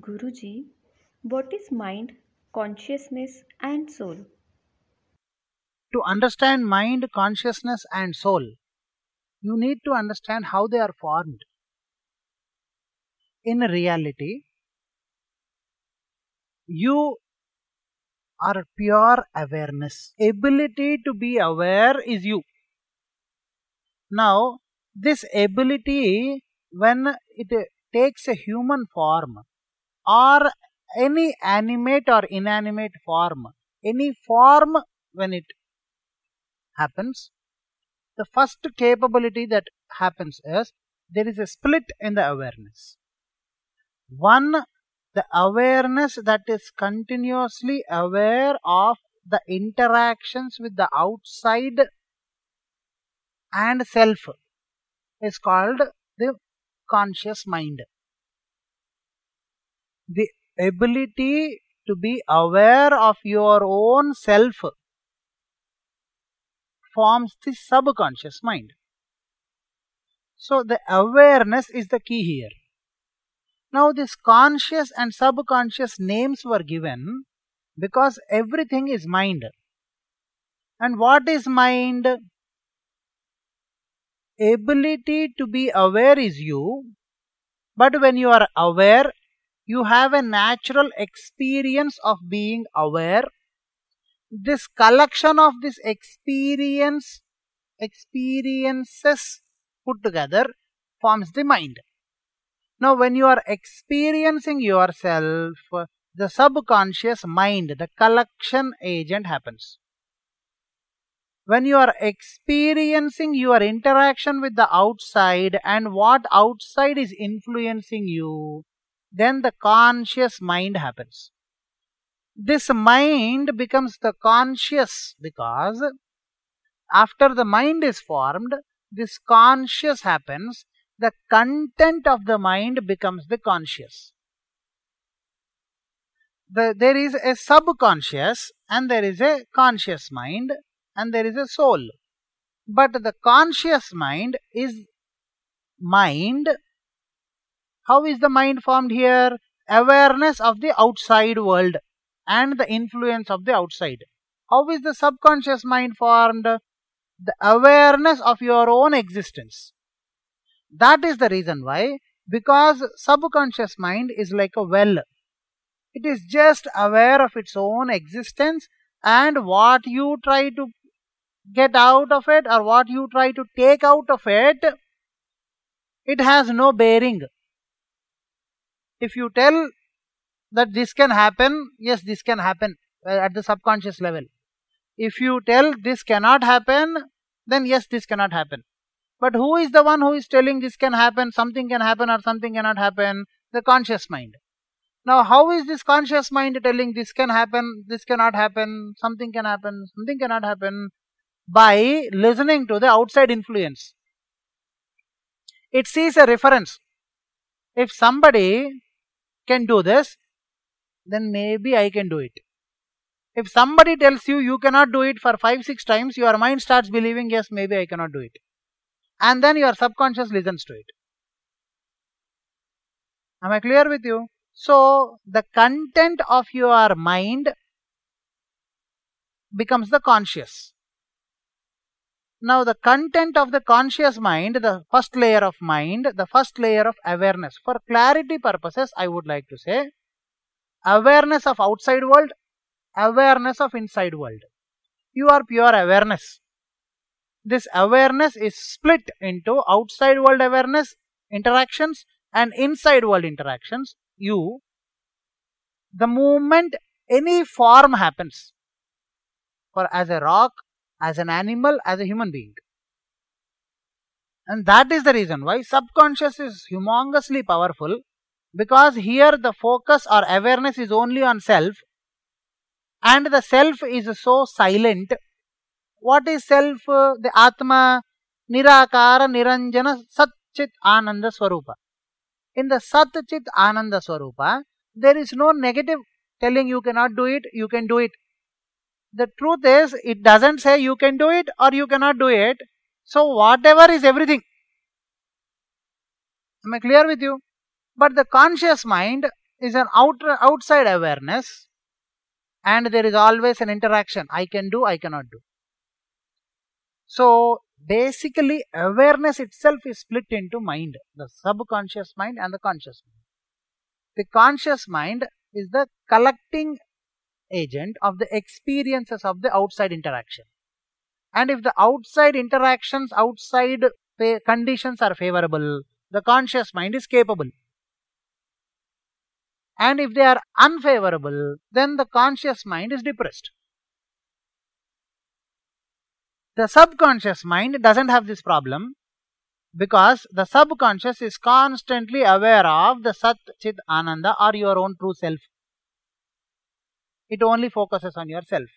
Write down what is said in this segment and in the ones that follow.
Guruji, what is mind, consciousness, and soul? To understand mind, consciousness, and soul, you need to understand how they are formed. In reality, you are pure awareness. Ability to be aware is you. Now, this ability, when it takes a human form or any animate or inanimate form, any form when it happens, the first capability that happens is there is a split in the awareness. One, the awareness that is continuously aware of the interactions with the outside and self is called the conscious mind. The ability to be aware of your own self forms the subconscious mind. So the awareness is the key here. Now this conscious and subconscious names were given because everything is mind. And what is mind? Ability to be aware is you, but when you are aware, you have a natural experience of being aware. This collection of this experience, experiences put together forms the mind. Now, when you are experiencing yourself, the subconscious mind, the collection agent happens. When you are experiencing your interaction with the outside and what outside is influencing you, then the conscious mind happens. This mind becomes the conscious because after the mind is formed, this conscious happens, the content of the mind becomes the conscious. The, there is a subconscious and there is a conscious mind and there is a soul. But the conscious mind is mind how is the mind formed here? Awareness of the outside world and the influence of the outside. How is the subconscious mind formed? The awareness of your own existence. That is the reason why, because subconscious mind is like a well. It is just aware of its own existence and what you try to get out of it or what you try to take out of it, it has no bearing if you tell that this can happen, yes, this can happen uh, at the subconscious level. If you tell this cannot happen, then yes, this cannot happen. But who is the one who is telling this can happen, something can happen, or something cannot happen? The conscious mind. Now, how is this conscious mind telling this can happen, this cannot happen, something can happen, something cannot happen? By listening to the outside influence. It sees a reference. If somebody can do this, then maybe I can do it. If somebody tells you you cannot do it for 5 6 times, your mind starts believing, yes, maybe I cannot do it. And then your subconscious listens to it. Am I clear with you? So, the content of your mind becomes the conscious. Now, the content of the conscious mind, the first layer of mind, the first layer of awareness. For clarity purposes, I would like to say awareness of outside world, awareness of inside world. You are pure awareness. This awareness is split into outside world awareness interactions and inside world interactions. You, the moment any form happens, for as a rock, as an animal, as a human being. And that is the reason why subconscious is humongously powerful because here the focus or awareness is only on self and the self is so silent. What is self? The Atma, Nirakara, Niranjana, Satchit Ananda Swarupa. In the Satchit Ananda Swarupa, there is no negative telling you cannot do it, you can do it the truth is it doesn't say you can do it or you cannot do it. So whatever is everything. Am I clear with you? But the conscious mind is an outer, outside awareness and there is always an interaction. I can do, I cannot do. So basically awareness itself is split into mind, the subconscious mind and the conscious mind. The conscious mind is the collecting agent of the experiences of the outside interaction. And if the outside interactions, outside conditions are favorable, the conscious mind is capable. And if they are unfavorable, then the conscious mind is depressed. The subconscious mind doesn't have this problem because the subconscious is constantly aware of the Sat Chit Ananda or your own true self. It only focuses on yourself.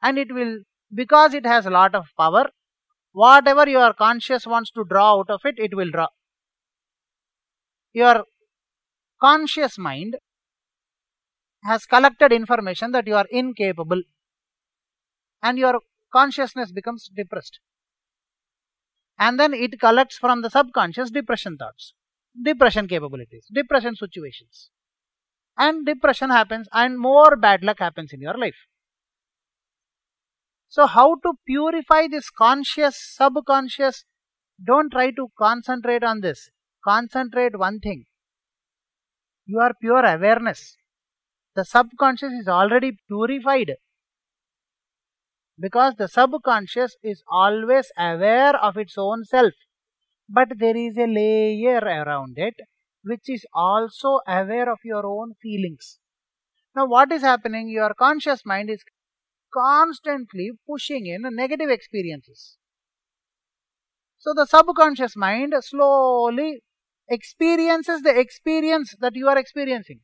And it will because it has a lot of power whatever your conscious wants to draw out of it it will draw. Your conscious mind has collected information that you are incapable and your consciousness becomes depressed. And then it collects from the subconscious depression thoughts depression capabilities depression situations and depression happens and more bad luck happens in your life. So how to purify this conscious subconscious? Don't try to concentrate on this. Concentrate one thing. Your pure awareness. The subconscious is already purified. Because the subconscious is always aware of its own self. But there is a layer around it which is also aware of your own feelings. Now what is happening? Your conscious mind is constantly pushing in negative experiences. So the subconscious mind slowly experiences the experience that you are experiencing.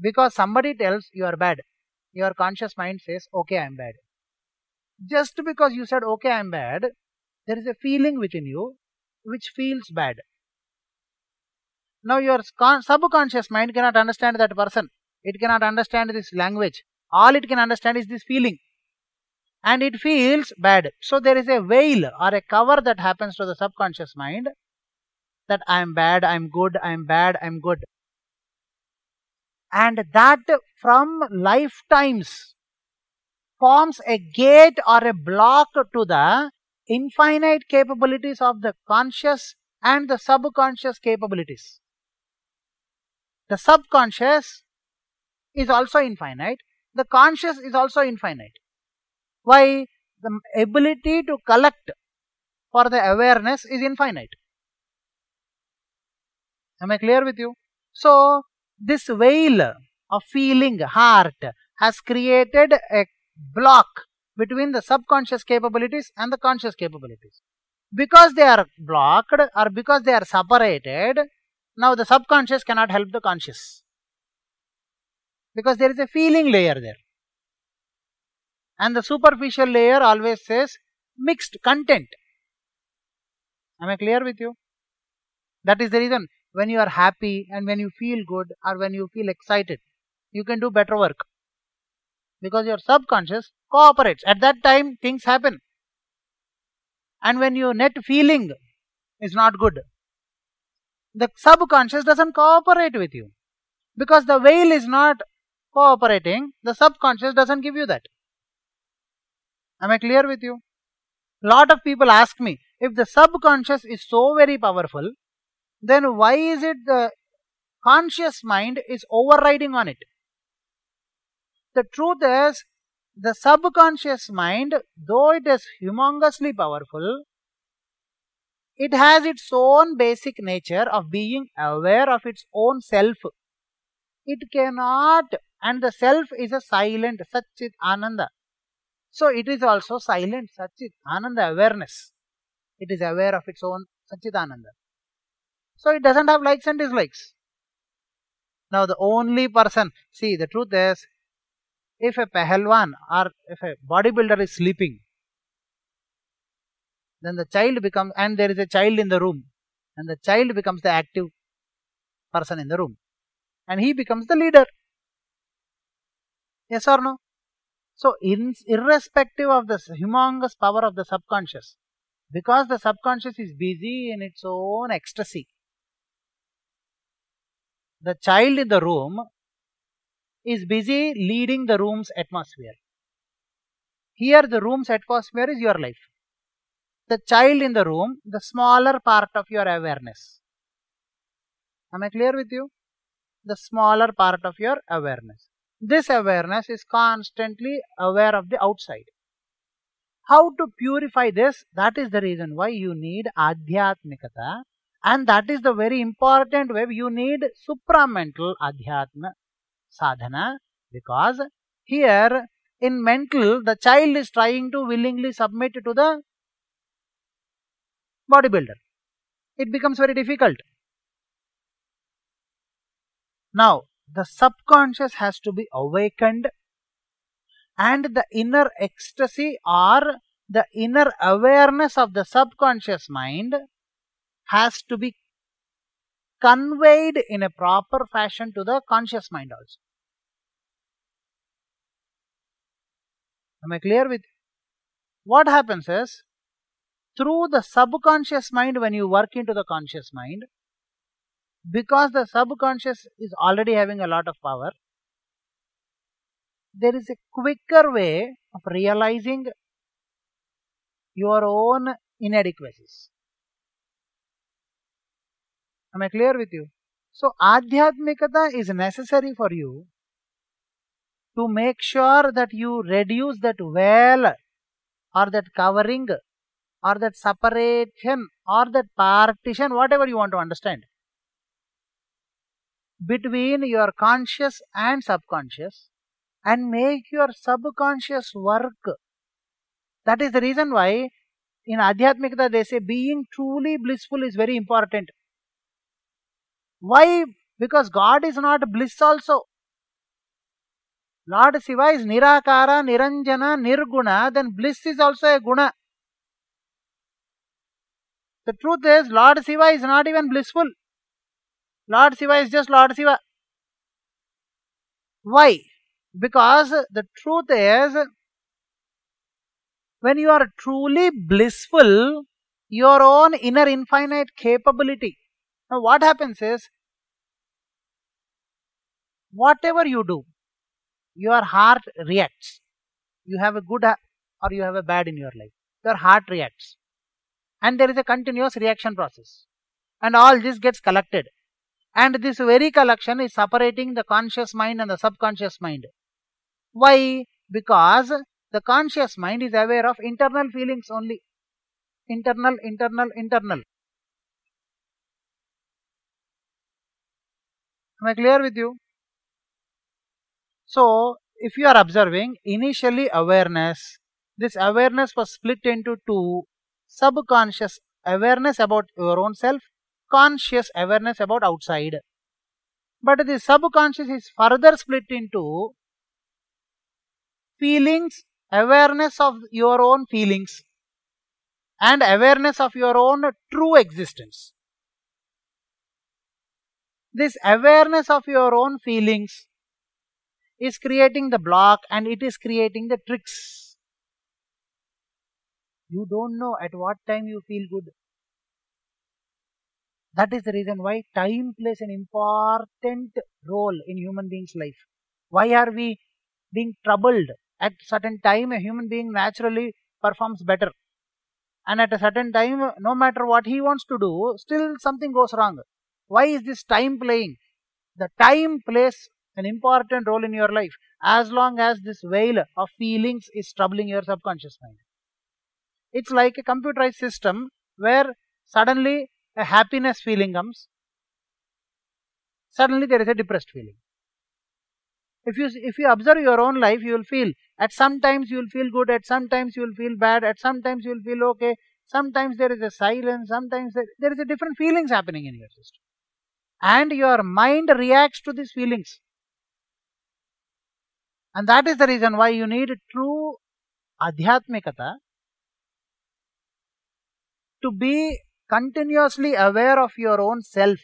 Because somebody tells you are bad your conscious mind says okay i'm bad. Just because you said okay i'm bad there is a feeling within you which feels bad now your subconscious mind cannot understand that person. It cannot understand this language. All it can understand is this feeling. And it feels bad. So there is a veil or a cover that happens to the subconscious mind that i am bad i am good i am bad i am good. And that from lifetimes forms a gate or a block to the infinite capabilities of the conscious and the subconscious capabilities. The subconscious is also infinite, the conscious is also infinite. Why? The ability to collect for the awareness is infinite. Am I clear with you? So, this veil of feeling heart has created a block between the subconscious capabilities and the conscious capabilities. Because they are blocked or because they are separated, now the subconscious cannot help the conscious. Because there is a feeling layer there. And the superficial layer always says mixed content. Am I clear with you? That is the reason when you are happy and when you feel good or when you feel excited, you can do better work. Because your subconscious cooperates. At that time, things happen. And when your net feeling is not good, the subconscious doesn't cooperate with you. Because the veil is not cooperating, the subconscious doesn't give you that. Am I clear with you? Lot of people ask me if the subconscious is so very powerful, then why is it the conscious mind is overriding on it? The truth is, the subconscious mind, though it is humongously powerful, it has its own basic nature of being aware of its own self. It cannot, and the self is a silent Satchit Ananda. So it is also silent Satchit Ananda awareness. It is aware of its own Satchit Ananda. So it doesn't have likes and dislikes. Now the only person, see the truth is, if a pahalwan or if a bodybuilder is sleeping, then the child becomes, and there is a child in the room, and the child becomes the active person in the room, and he becomes the leader. Yes or no? So, in, irrespective of the humongous power of the subconscious, because the subconscious is busy in its own ecstasy, the child in the room is busy leading the room's atmosphere. Here, the room's atmosphere is your life. The child in the room, the smaller part of your awareness. Am I clear with you? The smaller part of your awareness. This awareness is constantly aware of the outside. How to purify this? That is the reason why you need Adhyatmikata and that is the very important way you need supramental Adhyatma sadhana because here in mental the child is trying to willingly submit to the bodybuilder. It becomes very difficult. Now, the subconscious has to be awakened and the inner ecstasy or the inner awareness of the subconscious mind has to be conveyed in a proper fashion to the conscious mind also. Am I clear with you? What happens is, through the subconscious mind, when you work into the conscious mind, because the subconscious is already having a lot of power, there is a quicker way of realizing your own inadequacies. Am I clear with you? So, Adhyatmikata is necessary for you to make sure that you reduce that veil or that covering or that separation or that partition, whatever you want to understand between your conscious and subconscious and make your subconscious work. That is the reason why in Adhyatmikata they say being truly blissful is very important. Why? Because God is not bliss also. Lord Shiva is Nirakara, Niranjana, Nirguna, then bliss is also a guna. The truth is, Lord Shiva is not even blissful. Lord Shiva is just Lord Shiva. Why? Because the truth is, when you are truly blissful, your own inner infinite capability. Now, what happens is, whatever you do, your heart reacts. You have a good or you have a bad in your life. Your heart reacts. And there is a continuous reaction process. And all this gets collected and this very collection is separating the conscious mind and the subconscious mind. Why? Because the conscious mind is aware of internal feelings only. Internal, internal, internal. Am I clear with you? So, if you are observing, initially awareness, this awareness was split into two subconscious awareness about your own self conscious awareness about outside. But the subconscious is further split into feelings, awareness of your own feelings, and awareness of your own true existence. This awareness of your own feelings is creating the block and it is creating the tricks. You don't know at what time you feel good. That is the reason why time plays an important role in human being's life. Why are we being troubled? At certain time, a human being naturally performs better. And at a certain time, no matter what he wants to do, still something goes wrong. Why is this time playing? The time plays an important role in your life as long as this veil of feelings is troubling your subconscious mind. It's like a computerized system where suddenly a happiness feeling comes, suddenly there is a depressed feeling. If you if you observe your own life, you will feel at some times you will feel good, at some times you will feel bad, at some times you will feel okay, sometimes there is a silence, sometimes there, there is a different feelings happening in your system. And your mind reacts to these feelings. And that is the reason why you need true adhyatmikata to be continuously aware of your own self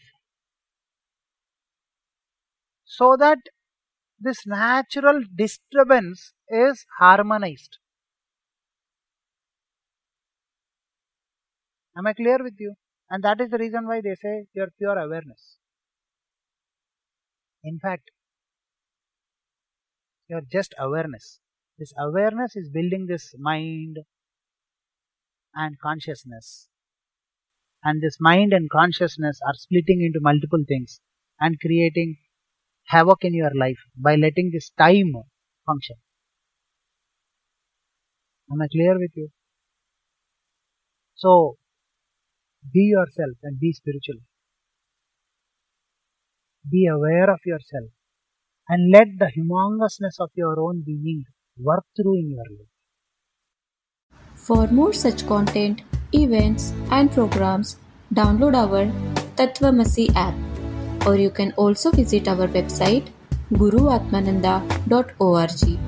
so that this natural disturbance is harmonized. Am I clear with you? And that is the reason why they say your pure awareness. In fact, your just awareness. This awareness is building this mind and consciousness. And this mind and consciousness are splitting into multiple things and creating havoc in your life by letting this time function. Am I clear with you? So, be yourself and be spiritual. Be aware of yourself and let the humongousness of your own being work through in your life. For more such content, events, and programs, download our Tattvamasi app, or you can also visit our website guruatmananda.org.